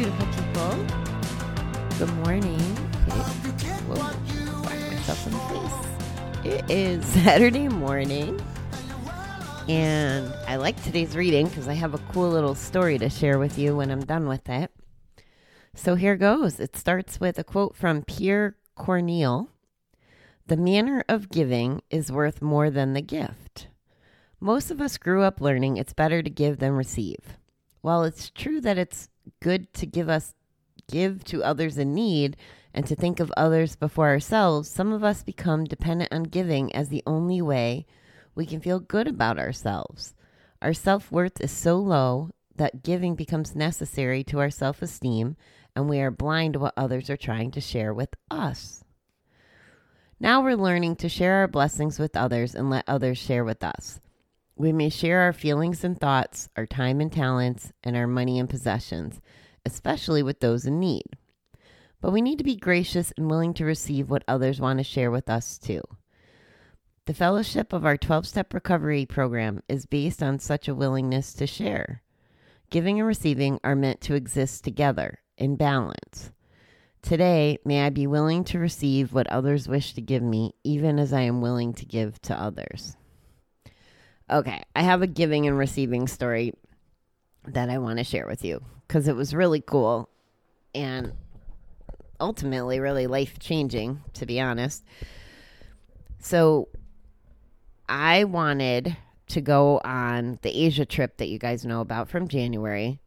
beautiful people. Good morning. It, whoa, in the face. It is Saturday morning, and I like today's reading because I have a cool little story to share with you when I'm done with it. So here goes. It starts with a quote from Pierre Corneille The manner of giving is worth more than the gift. Most of us grew up learning it's better to give than receive. While it's true that it's good to give us give to others in need and to think of others before ourselves, some of us become dependent on giving as the only way we can feel good about ourselves. Our self-worth is so low that giving becomes necessary to our self-esteem and we are blind to what others are trying to share with us. Now we're learning to share our blessings with others and let others share with us. We may share our feelings and thoughts, our time and talents, and our money and possessions, especially with those in need. But we need to be gracious and willing to receive what others want to share with us too. The fellowship of our 12 step recovery program is based on such a willingness to share. Giving and receiving are meant to exist together in balance. Today, may I be willing to receive what others wish to give me, even as I am willing to give to others. Okay, I have a giving and receiving story that I want to share with you because it was really cool and ultimately really life changing, to be honest. So, I wanted to go on the Asia trip that you guys know about from January.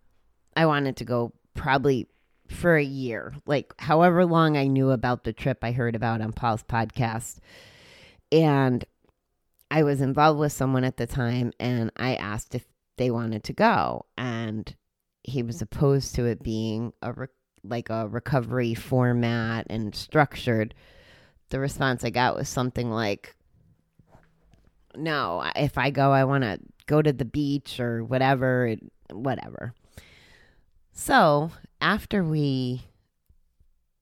I wanted to go probably for a year, like however long I knew about the trip I heard about on Paul's podcast. And I was involved with someone at the time and I asked if they wanted to go and he was opposed to it being a re- like a recovery format and structured. The response I got was something like no, if I go I want to go to the beach or whatever, whatever. So, after we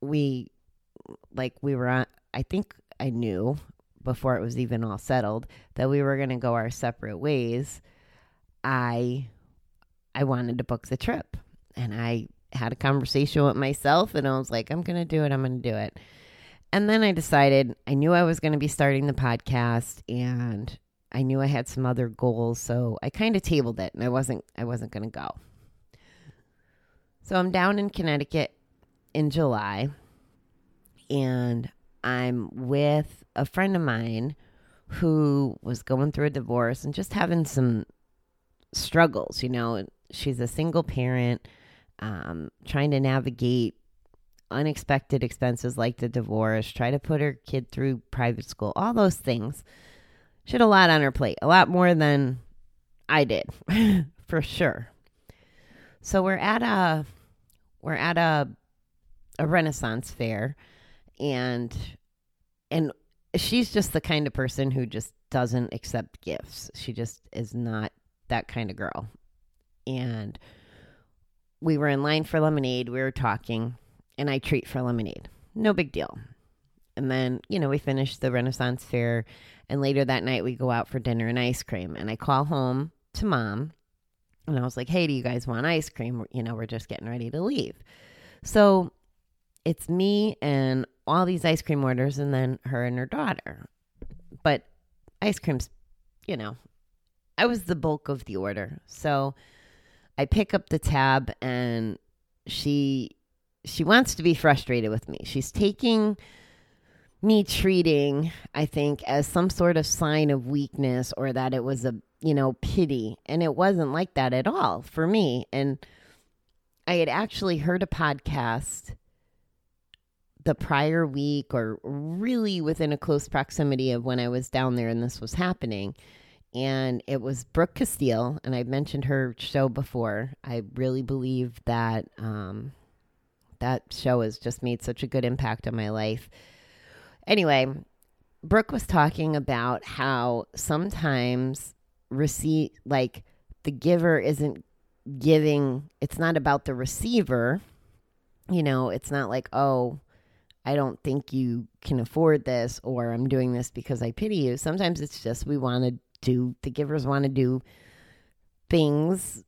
we like we were on I think I knew before it was even all settled that we were going to go our separate ways i i wanted to book the trip. And i had a conversation with myself and i was like i'm going to do it i'm going to do it. And then i decided i knew i was going to be starting the podcast and i knew i had some other goals so i kind of tabled it and i wasn't i wasn't going to go. So i'm down in connecticut in july and I'm with a friend of mine who was going through a divorce and just having some struggles. You know, she's a single parent, um, trying to navigate unexpected expenses like the divorce, try to put her kid through private school, all those things. She had a lot on her plate, a lot more than I did, for sure. So we're at a we're at a a Renaissance fair and and she's just the kind of person who just doesn't accept gifts. She just is not that kind of girl. And we were in line for lemonade, we were talking, and I treat for lemonade. No big deal. And then, you know, we finish the Renaissance fair and later that night we go out for dinner and ice cream and I call home to mom and I was like, "Hey, do you guys want ice cream? You know, we're just getting ready to leave." So, it's me and all these ice cream orders and then her and her daughter. But ice cream's, you know, I was the bulk of the order. So I pick up the tab and she she wants to be frustrated with me. She's taking me treating, I think, as some sort of sign of weakness or that it was a, you know, pity. And it wasn't like that at all for me. And I had actually heard a podcast the prior week or really within a close proximity of when I was down there and this was happening. And it was Brooke Castillo, and I've mentioned her show before. I really believe that um, that show has just made such a good impact on my life. Anyway, Brooke was talking about how sometimes receipt like the giver isn't giving, it's not about the receiver. You know, it's not like, oh, I don't think you can afford this or I'm doing this because I pity you. Sometimes it's just we want to do, the givers want to do things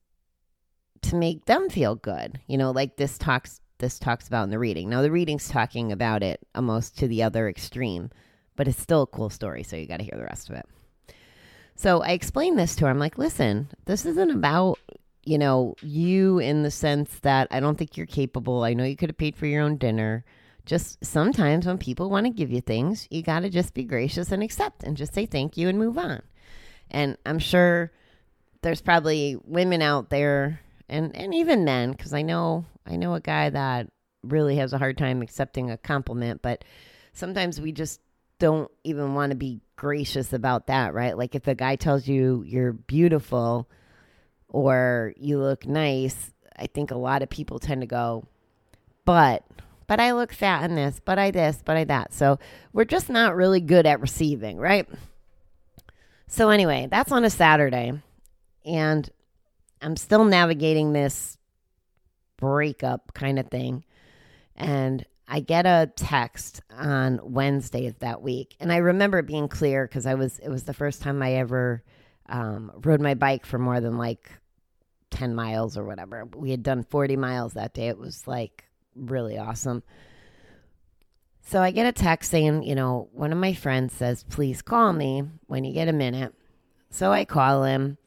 to make them feel good. You know, like this talks this talks about in the reading. Now the reading's talking about it almost to the other extreme, but it's still a cool story, so you got to hear the rest of it. So I explained this to her. I'm like, "Listen, this isn't about you know, you in the sense that I don't think you're capable. I know you could have paid for your own dinner. Just sometimes when people want to give you things, you got to just be gracious and accept and just say thank you and move on. And I'm sure there's probably women out there and and even men because I know I know a guy that really has a hard time accepting a compliment, but sometimes we just don't even want to be gracious about that, right? Like if a guy tells you you're beautiful or you look nice, I think a lot of people tend to go, but but I look fat in this, but I this, but I that. So we're just not really good at receiving, right? So anyway, that's on a Saturday. And I'm still navigating this breakup kind of thing. And I get a text on Wednesday of that week. And I remember it being clear because I was, it was the first time I ever um, rode my bike for more than like 10 miles or whatever. We had done 40 miles that day. It was like really awesome. So I get a text saying, you know, one of my friends says, please call me when you get a minute. So I call him,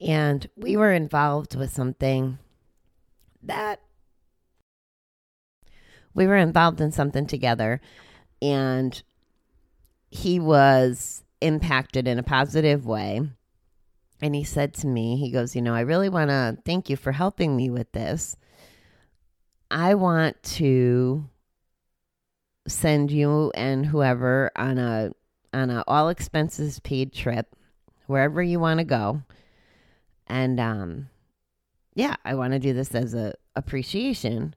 and we were involved with something that we were involved in something together, and he was impacted in a positive way. And he said to me, he goes, You know, I really want to thank you for helping me with this. I want to send you and whoever on a on a all expenses paid trip wherever you want to go. And um yeah, I want to do this as a appreciation.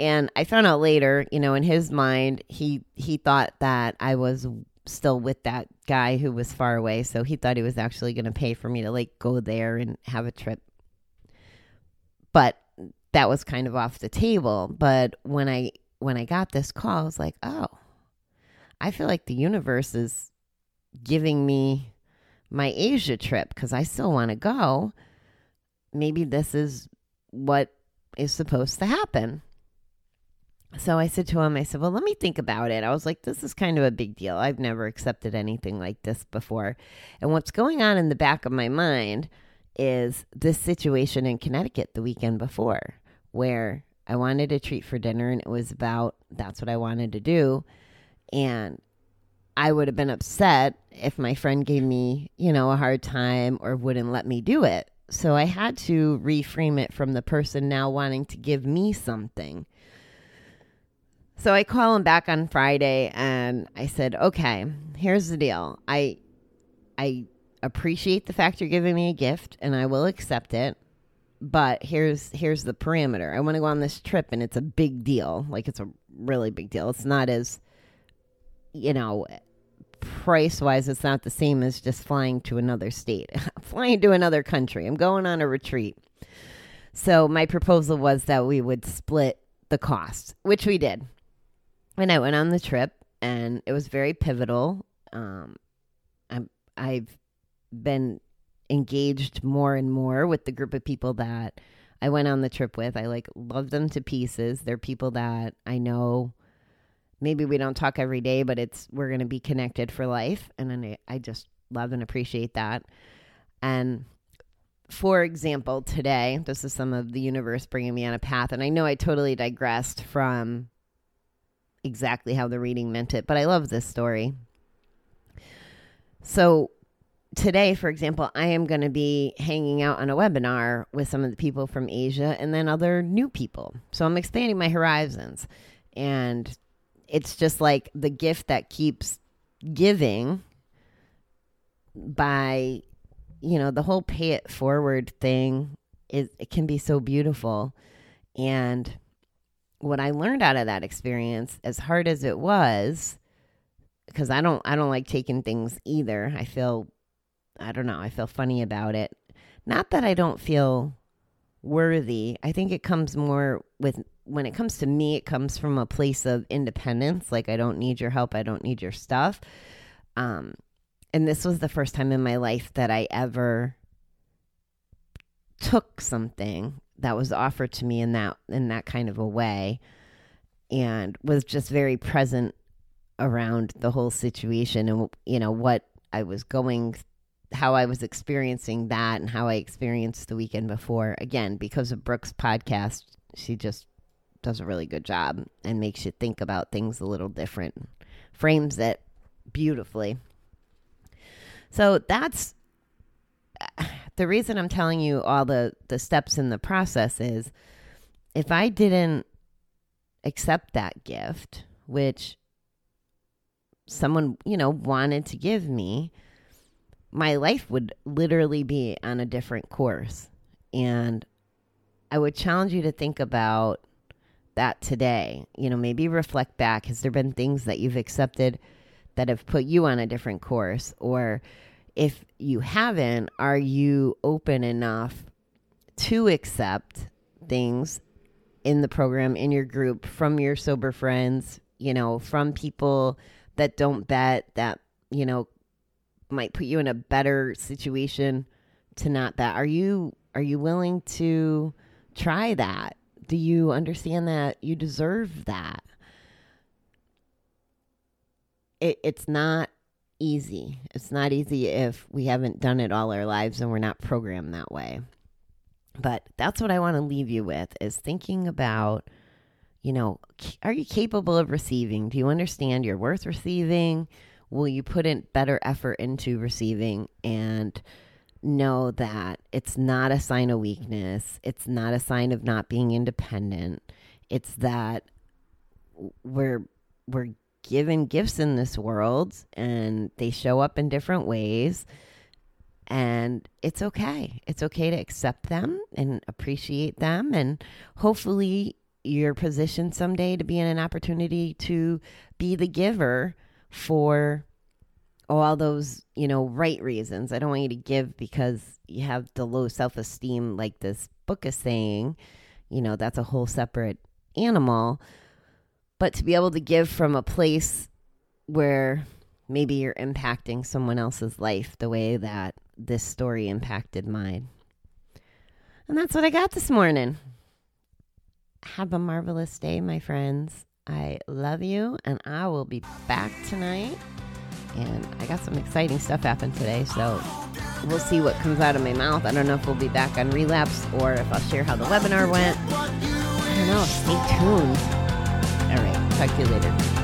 And I found out later, you know, in his mind, he he thought that I was still with that guy who was far away, so he thought he was actually going to pay for me to like go there and have a trip. But that was kind of off the table. But when I when I got this call, I was like, "Oh, I feel like the universe is giving me my Asia trip because I still want to go. Maybe this is what is supposed to happen." So I said to him, I said, Well, let me think about it. I was like, This is kind of a big deal. I've never accepted anything like this before. And what's going on in the back of my mind is this situation in Connecticut the weekend before, where I wanted a treat for dinner and it was about that's what I wanted to do. And I would have been upset if my friend gave me, you know, a hard time or wouldn't let me do it. So I had to reframe it from the person now wanting to give me something. So I call him back on Friday and I said, "Okay, here's the deal. I I appreciate the fact you're giving me a gift and I will accept it. But here's here's the parameter. I want to go on this trip and it's a big deal. Like it's a really big deal. It's not as you know, price wise it's not the same as just flying to another state. flying to another country. I'm going on a retreat. So my proposal was that we would split the cost, which we did. And I went on the trip and it was very pivotal. Um, I'm, I've been engaged more and more with the group of people that I went on the trip with. I like love them to pieces. They're people that I know maybe we don't talk every day, but it's we're going to be connected for life and I, I just love and appreciate that. And for example, today, this is some of the universe bringing me on a path and I know I totally digressed from exactly how the reading meant it, but I love this story. So, today, for example, I am going to be hanging out on a webinar with some of the people from Asia and then other new people. So, I'm expanding my horizons. And it's just like the gift that keeps giving by, you know, the whole pay it forward thing is it can be so beautiful. And what I learned out of that experience, as hard as it was, because I don't I don't like taking things either. I feel I don't know, I feel funny about it. not that I don't feel worthy. I think it comes more with when it comes to me, it comes from a place of independence. Like I don't need your help, I don't need your stuff. Um, and this was the first time in my life that I ever took something that was offered to me in that in that kind of a way and was just very present around the whole situation and you know what I was going how I was experiencing that and how I experienced the weekend before. Again because of Brooke's podcast she just does a really good job and makes you think about things a little different frames it beautifully. So that's the reason I'm telling you all the the steps in the process is if I didn't accept that gift, which someone, you know, wanted to give me, my life would literally be on a different course. And I would challenge you to think about that today. You know, maybe reflect back. Has there been things that you've accepted that have put you on a different course? Or if you haven't, are you open enough to accept things in the program, in your group, from your sober friends, you know, from people that don't bet, that, you know, might put you in a better situation to not that. Are you are you willing to try that? Do you understand that you deserve that? It, it's not easy. It's not easy if we haven't done it all our lives and we're not programmed that way. But that's what I want to leave you with is thinking about, you know, are you capable of receiving? Do you understand you're worth receiving? Will you put in better effort into receiving and know that it's not a sign of weakness. It's not a sign of not being independent. It's that we're we're given gifts in this world and they show up in different ways. And it's okay. It's okay to accept them and appreciate them. And hopefully, you're positioned someday to be in an opportunity to be the giver for all those, you know, right reasons. I don't want you to give because you have the low self esteem, like this book is saying. You know, that's a whole separate animal but to be able to give from a place where maybe you're impacting someone else's life the way that this story impacted mine. And that's what I got this morning. Have a marvelous day, my friends. I love you, and I will be back tonight. And I got some exciting stuff happen today, so we'll see what comes out of my mouth. I don't know if we'll be back on relapse or if I'll share how the webinar went. I don't know. Stay tuned. All right. Talk to you later.